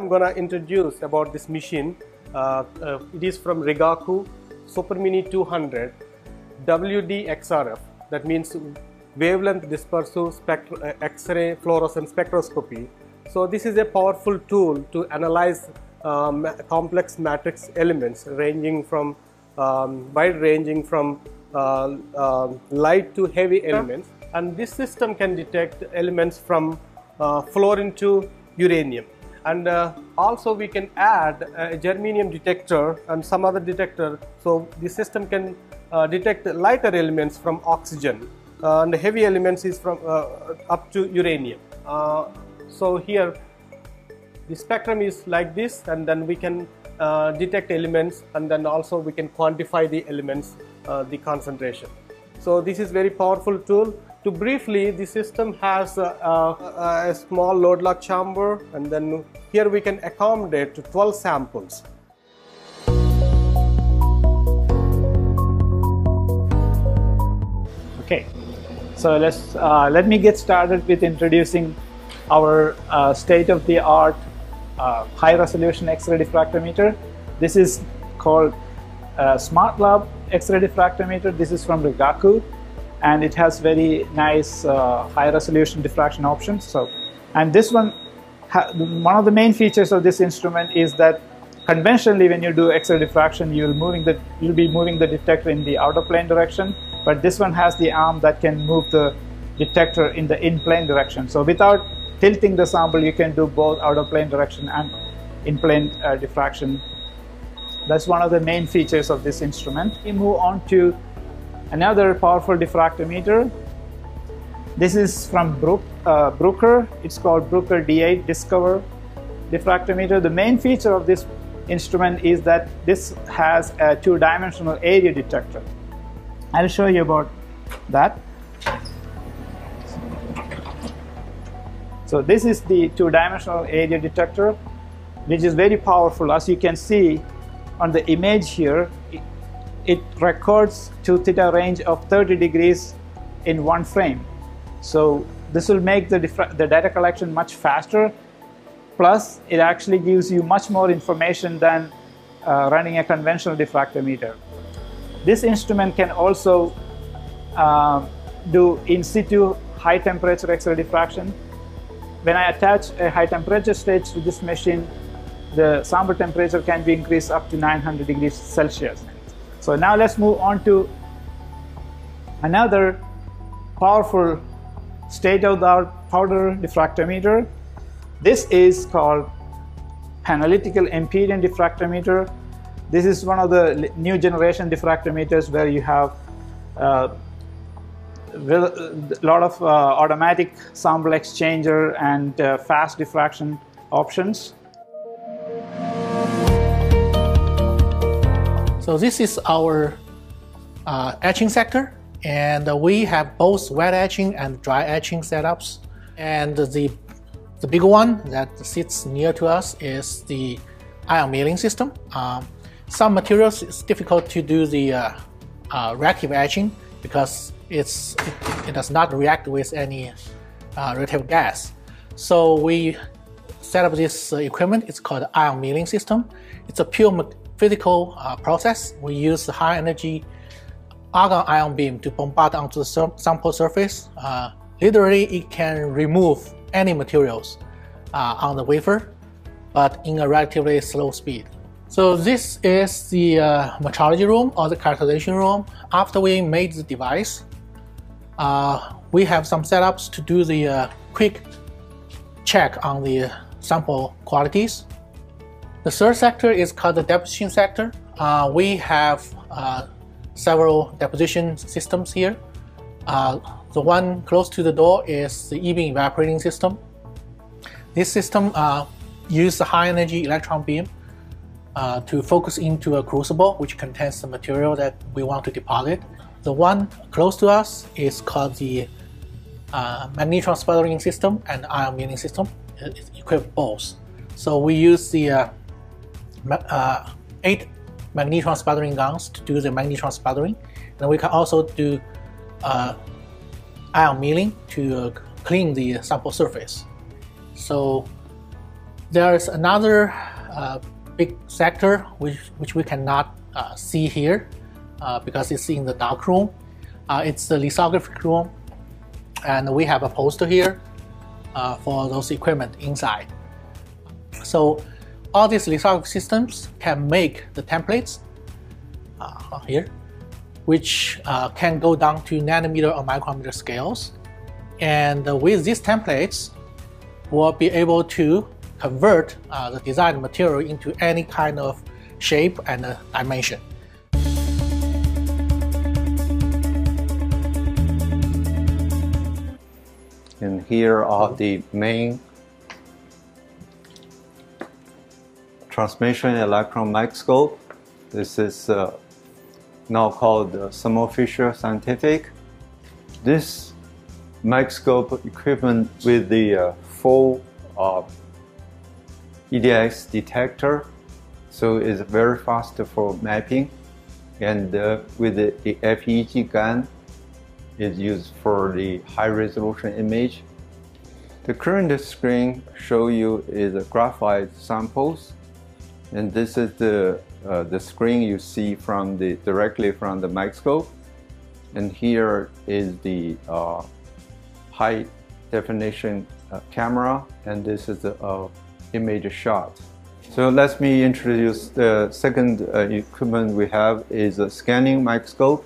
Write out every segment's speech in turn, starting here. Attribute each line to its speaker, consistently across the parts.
Speaker 1: I'm gonna introduce about this machine. Uh, uh, it is from Rigaku Super Mini 200 WDXRF. That means wavelength dispersive uh, X-ray fluorescence spectroscopy. So this is a powerful tool to analyze um, complex matrix elements ranging from um, wide ranging from uh, uh, light to heavy elements and this system can detect elements from uh, fluorine to uranium and uh, also we can add a germanium detector and some other detector. So the system can uh, detect lighter elements from oxygen uh, and heavy elements is from uh, up to uranium. Uh, so here the spectrum is like this and then we can uh, detect elements and then also we can quantify the elements the concentration. So this is very powerful tool to briefly the system has a, a, a small load lock chamber and then here we can accommodate to 12 samples
Speaker 2: Okay, so let's uh, let me get started with introducing our uh, state-of-the-art uh, high-resolution X-ray diffractometer. This is called uh, SmartLab X-ray diffractometer. This is from Rigaku, and it has very nice uh, high-resolution diffraction options. So, and this one, one of the main features of this instrument is that conventionally when you do X-ray diffraction, you'll moving the you'll be moving the detector in the outer plane direction but this one has the arm that can move the detector in the in-plane direction. So without tilting the sample, you can do both out of plane direction and in-plane uh, diffraction. That's one of the main features of this instrument. We move on to another powerful diffractometer. This is from Brook, uh, Bruker. It's called Bruker D8 Discover diffractometer. The main feature of this instrument is that this has a two-dimensional area detector. I'll show you about that. So this is the two-dimensional area detector, which is very powerful. As you can see on the image here, it, records to theta range of 30 degrees in one frame. So this will make the, the data collection much faster. Plus, it actually gives you much more information than uh, running a conventional diffractometer. This instrument can also uh, do in situ high temperature X-ray diffraction. When I attach a high temperature stage to this machine, the sample temperature can be increased up to 900 degrees Celsius. So now let's move on to another powerful state-of-the-art powder diffractometer. This is called analytical Empyrean diffractometer. This is one of the new generation diffractometers where you have uh, a lot of uh, automatic sample exchanger and uh, fast diffraction options.
Speaker 3: So this is our uh, etching sector and we have both wet etching and dry etching setups. And the, the big one that sits near to us is the ion milling system. Um, some materials it's difficult to do the uh, uh, reactive etching because it's it, it, does not react with any uh, reactive gas. So we set up this uh, equipment. It's called ion milling system. It's a pure physical uh, process. We use high energy argon ion beam to bombard onto the sample surface. Uh, literally, it can remove any materials on the wafer, but in a relatively slow speed. So this is the uh, metrology room or the characterization room. After we made the device, uh, we have some setups to do the uh, quick check on the sample qualities. The third sector is called the deposition sector. Uh, we have uh, several deposition systems here. Uh, the one close to the door is the e-beam evaporating system. This system uses the high energy electron beam uh, to focus into a crucible which contains the material that we want to deposit. The one close to us is called the uh, magnetron sputtering system and ion milling system. It equips both. So we use the uh, uh, eight magnetron sputtering guns to do the magnetron sputtering, and we can also do uh, ion milling to uh, clean the sample surface. So There is another uh, big sector which, which we cannot uh, see here because it's in the dark room. It's the lithography room, and we have a poster here uh, for those equipment inside. So all these lithography systems can make the templates uh, here, which can go down to nanometer or micrometer scales. And with these templates, we'll be able to convert uh, the designed material into any kind of shape and uh, dimension.
Speaker 4: Here are the main transmission electron microscope. This is uh, now called the Thermo Fisher Scientific. This microscope equipment with the uh, full uh, EDX detector, so it's very fast for mapping. And uh, with the, the FEG gun, it's used for the high resolution image. The current screen show you is a graphite samples, and this is the uh, the screen you see from the directly from the microscope. And here is the uh, high definition uh, camera, and this is the uh, image shot. So let me introduce the second uh, equipment we have is a scanning microscope.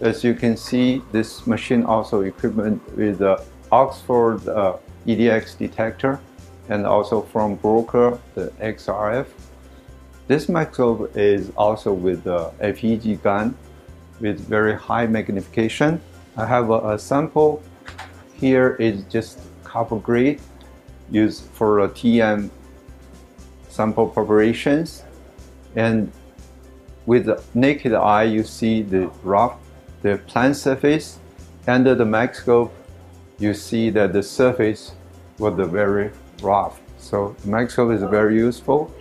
Speaker 4: As you can see, this machine also equipment with the Oxford uh, EDX detector and also from Bruker, the XRF. This microscope is also with the FEG gun with very high magnification. I have a, a sample here is just copper grade used for a TM sample preparations. And with the naked eye, you see the rough, the plant surface. Under the microscope, you see that the surface was very rough. So microscope is very useful.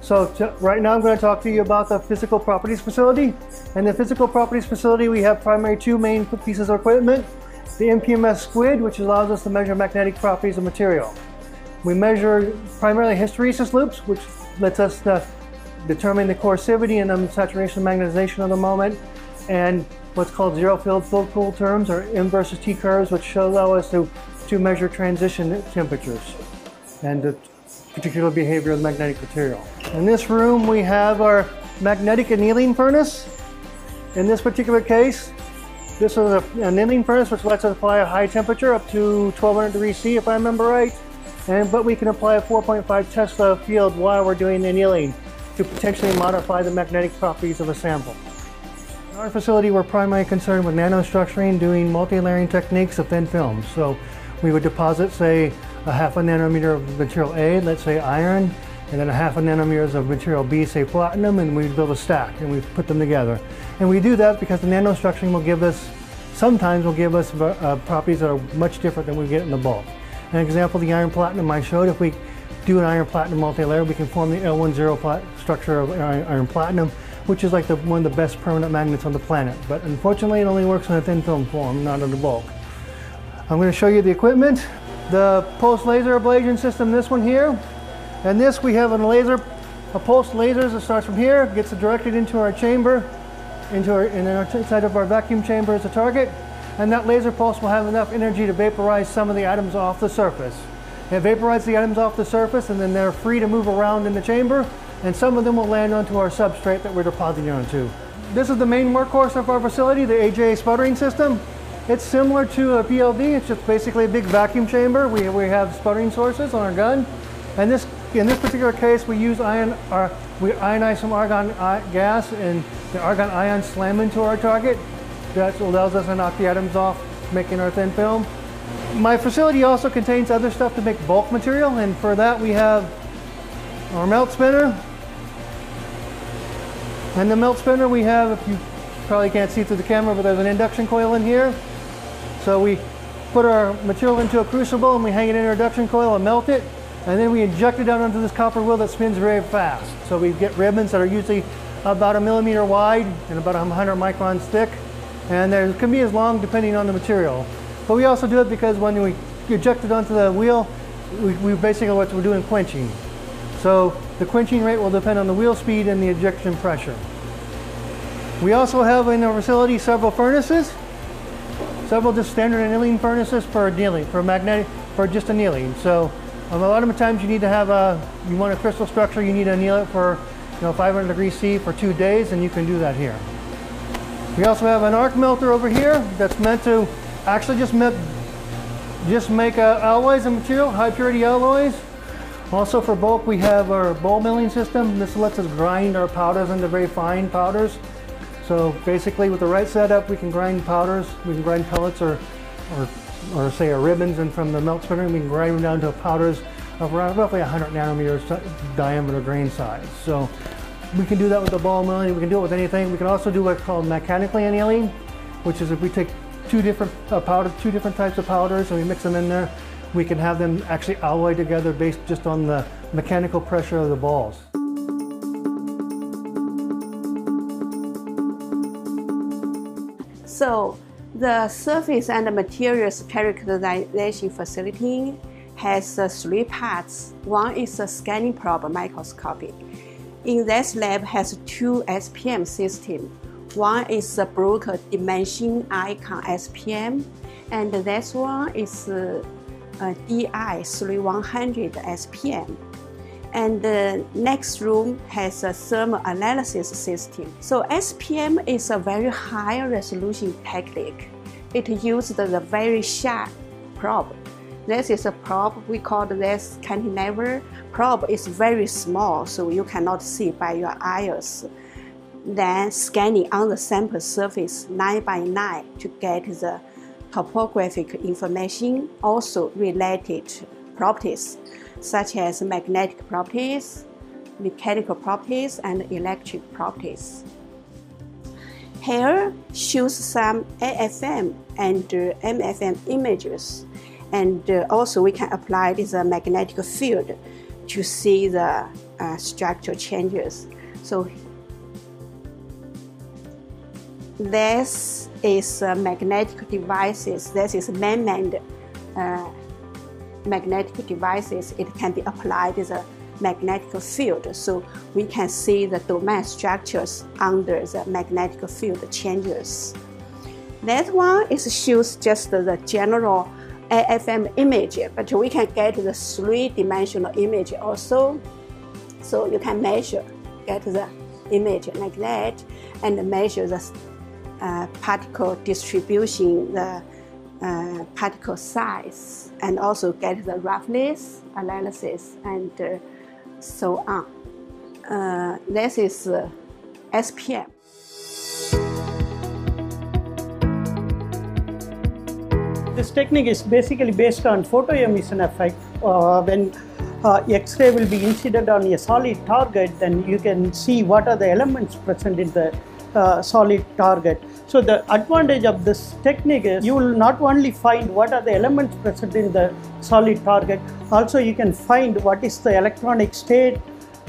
Speaker 5: So right now I'm going to talk to you about the physical properties facility. In the physical properties facility, we have primary two main pieces of equipment. The MPMS squid, which allows us to measure magnetic properties of material. We measure primarily hysteresis loops, which lets us determine the coercivity and the saturation magnetization of the moment, and what's called zero field cool terms, or M versus T curves, which allow us to, to measure transition temperatures and the particular behavior of the magnetic material. In this room, we have our magnetic annealing furnace. In this particular case, this is a annealing furnace which lets us apply a high temperature up to 1200 degrees C if I remember right. And, but we can apply a 4.5 Tesla field while we're doing annealing to potentially modify the magnetic properties of a sample. In our facility, we're primarily concerned with nanostructuring, doing multi-layering techniques of thin films. So we would deposit, say, a half a nanometer of material A, let's say iron, and then a half a nanometers of material B, say platinum, and we build a stack and we put them together. And we do that because the nanostructuring will give us, sometimes will give us uh, properties that are much different than we get in the bulk. An example, the iron platinum I showed, if we do an iron platinum multilayer, we can form the L10 structure of iron, iron platinum, which is like the, one of the best permanent magnets on the planet. But unfortunately, it only works in a thin film form, not in the bulk. I'm going to show you the equipment. The pulse laser ablation system, this one here, and this we have a laser, a pulse laser that starts from here, gets directed into our chamber, into our, and then inside of our vacuum chamber as a target. And that laser pulse will have enough energy to vaporize some of the atoms off the surface. It vaporizes the atoms off the surface and then they're free to move around in the chamber and some of them will land onto our substrate that we're depositing onto. This is the main workhorse of our facility, the AJ sputtering system. It's similar to a PLD, it's just basically a big vacuum chamber. We, we have sputtering sources on our gun. And this in this particular case, we use ion, our, uh, we ionize some argon uh, gas and the argon ions slam into our target. That allows us to knock the atoms off, making our thin film. My facility also contains other stuff to make bulk material, and for that we have our melt spinner. And the melt spinner we have, if you probably can't see through the camera, but there's an induction coil in here. So we put our material into a crucible and we hang it in our induction coil and melt it and then we inject it down onto this copper wheel that spins very fast. So we get ribbons that are usually about a millimeter wide and about 100 microns thick, and they can be as long depending on the material. But we also do it because when we eject it onto the wheel, we, we basically what we're doing quenching. So the quenching rate will depend on the wheel speed and the ejection pressure. We also have in our facility several furnaces, several just standard annealing furnaces for annealing, for magnetic, for just annealing. So um, a lot of times you need to have a, you want a crystal structure, you need to anneal it for, you know, 500 degrees C for two days, and you can do that here. We also have an arc melter over here that's meant to actually just make, just make uh, alloys and material, high purity alloys. Also for bulk, we have our ball milling system. This lets us grind our powders into very fine powders. So basically with the right setup, we can grind powders, we can grind pellets or, or, or say our ribbons, and from the melt spinner, we can grind them down to powders of roughly 100 nanometers diameter grain size. So we can do that with the ball milling, we can do it with anything. We can also do what's called mechanically annealing, which is if we take two different uh, powder, two different types of powders and we mix them in there, we can have them actually alloy together based just on the mechanical pressure of the balls.
Speaker 6: So the surface and the materials characterization facility has uh, three parts. One is a scanning probe microscopy. In this lab has two SPM system. One is the Bruker Dimension Icon SPM, and this one is uh, a DI 3100 SPM and the next room has a thermal analysis system. So SPM is a very high resolution technique. It uses the very sharp probe. This is a probe, we call this cantilever probe. It's very small, so you cannot see by your eyes. Then scanning on the sample surface 9 by 9 to get the topographic information, also related properties such as magnetic properties, mechanical properties, and electric properties. Here shows some AFM and MFM images, and uh, also we can apply this uh, magnetic field to see the uh, structural changes. So this is magnetic devices. This is man-made uh, magnetic devices, it can be applied as a magnetic field. So we can see the domain structures under the magnetic field changes. That one is shows just the general AFM image, but we can get the three-dimensional image also. So you can measure, get the image like that, and measure the particle distribution, the uh, particle size and also get the roughness analysis and uh, so on. Uh, this is uh, SPM.
Speaker 7: This technique is basically based on photoemission effect. Uh, when uh, X-ray will be incident on a solid target, then you can see what are the elements present in the uh, solid target. So the advantage of this technique is you will not only find what are the elements present in the solid target, also you can find what is the electronic state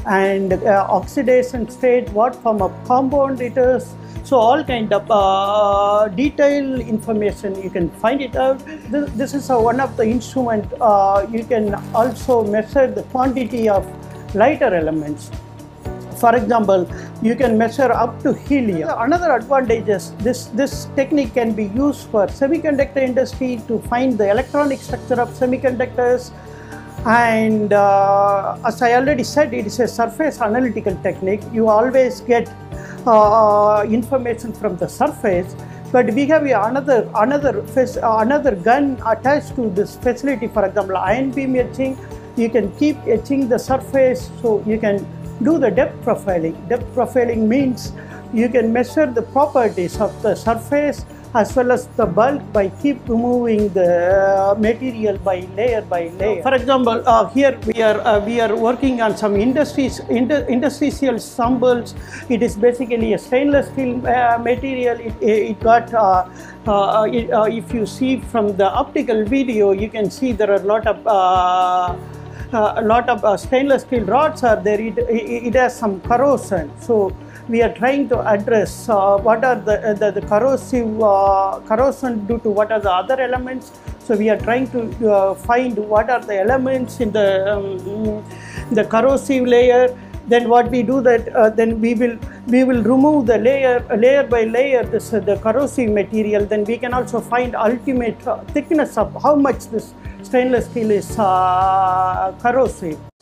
Speaker 7: and uh, oxidation state, what form of compound it is. So all kind of uh, detailed information you can find it out. This, this is uh, one of the instrument uh, you can also measure the quantity of lighter elements. For example, you can measure up to helium. Another advantage is this, this technique can be used for semiconductor industry to find the electronic structure of semiconductors. And uh, as I already said, it is a surface analytical technique. You always get uh, information from the surface but we have another another another gun attached to this facility for example ion beam etching you can keep etching the surface so you can do the depth profiling. Depth profiling means you can measure the properties of the surface as well as the bulk by keep removing the uh, material by layer by layer. For example, uh, here we are uh, we are working on some industries inter, industrial samples. It is basically a stainless steel uh, material. It, it got uh, uh, it, if you see from the optical video, you can see there are a lot of uh, a lot of uh, stainless steel rods are there, it, it, has some corrosion. So we are trying to address uh, what are the, uh, the, the corrosive uh, corrosion due to what are the other elements. So we are trying to uh, find what are the elements in the um, the corrosive layer. Then what we do that uh, then we will we will remove the layer layer by layer this uh, the corrosive material. Then we can also find ultimate thickness of how much this stainless steel is corrosive.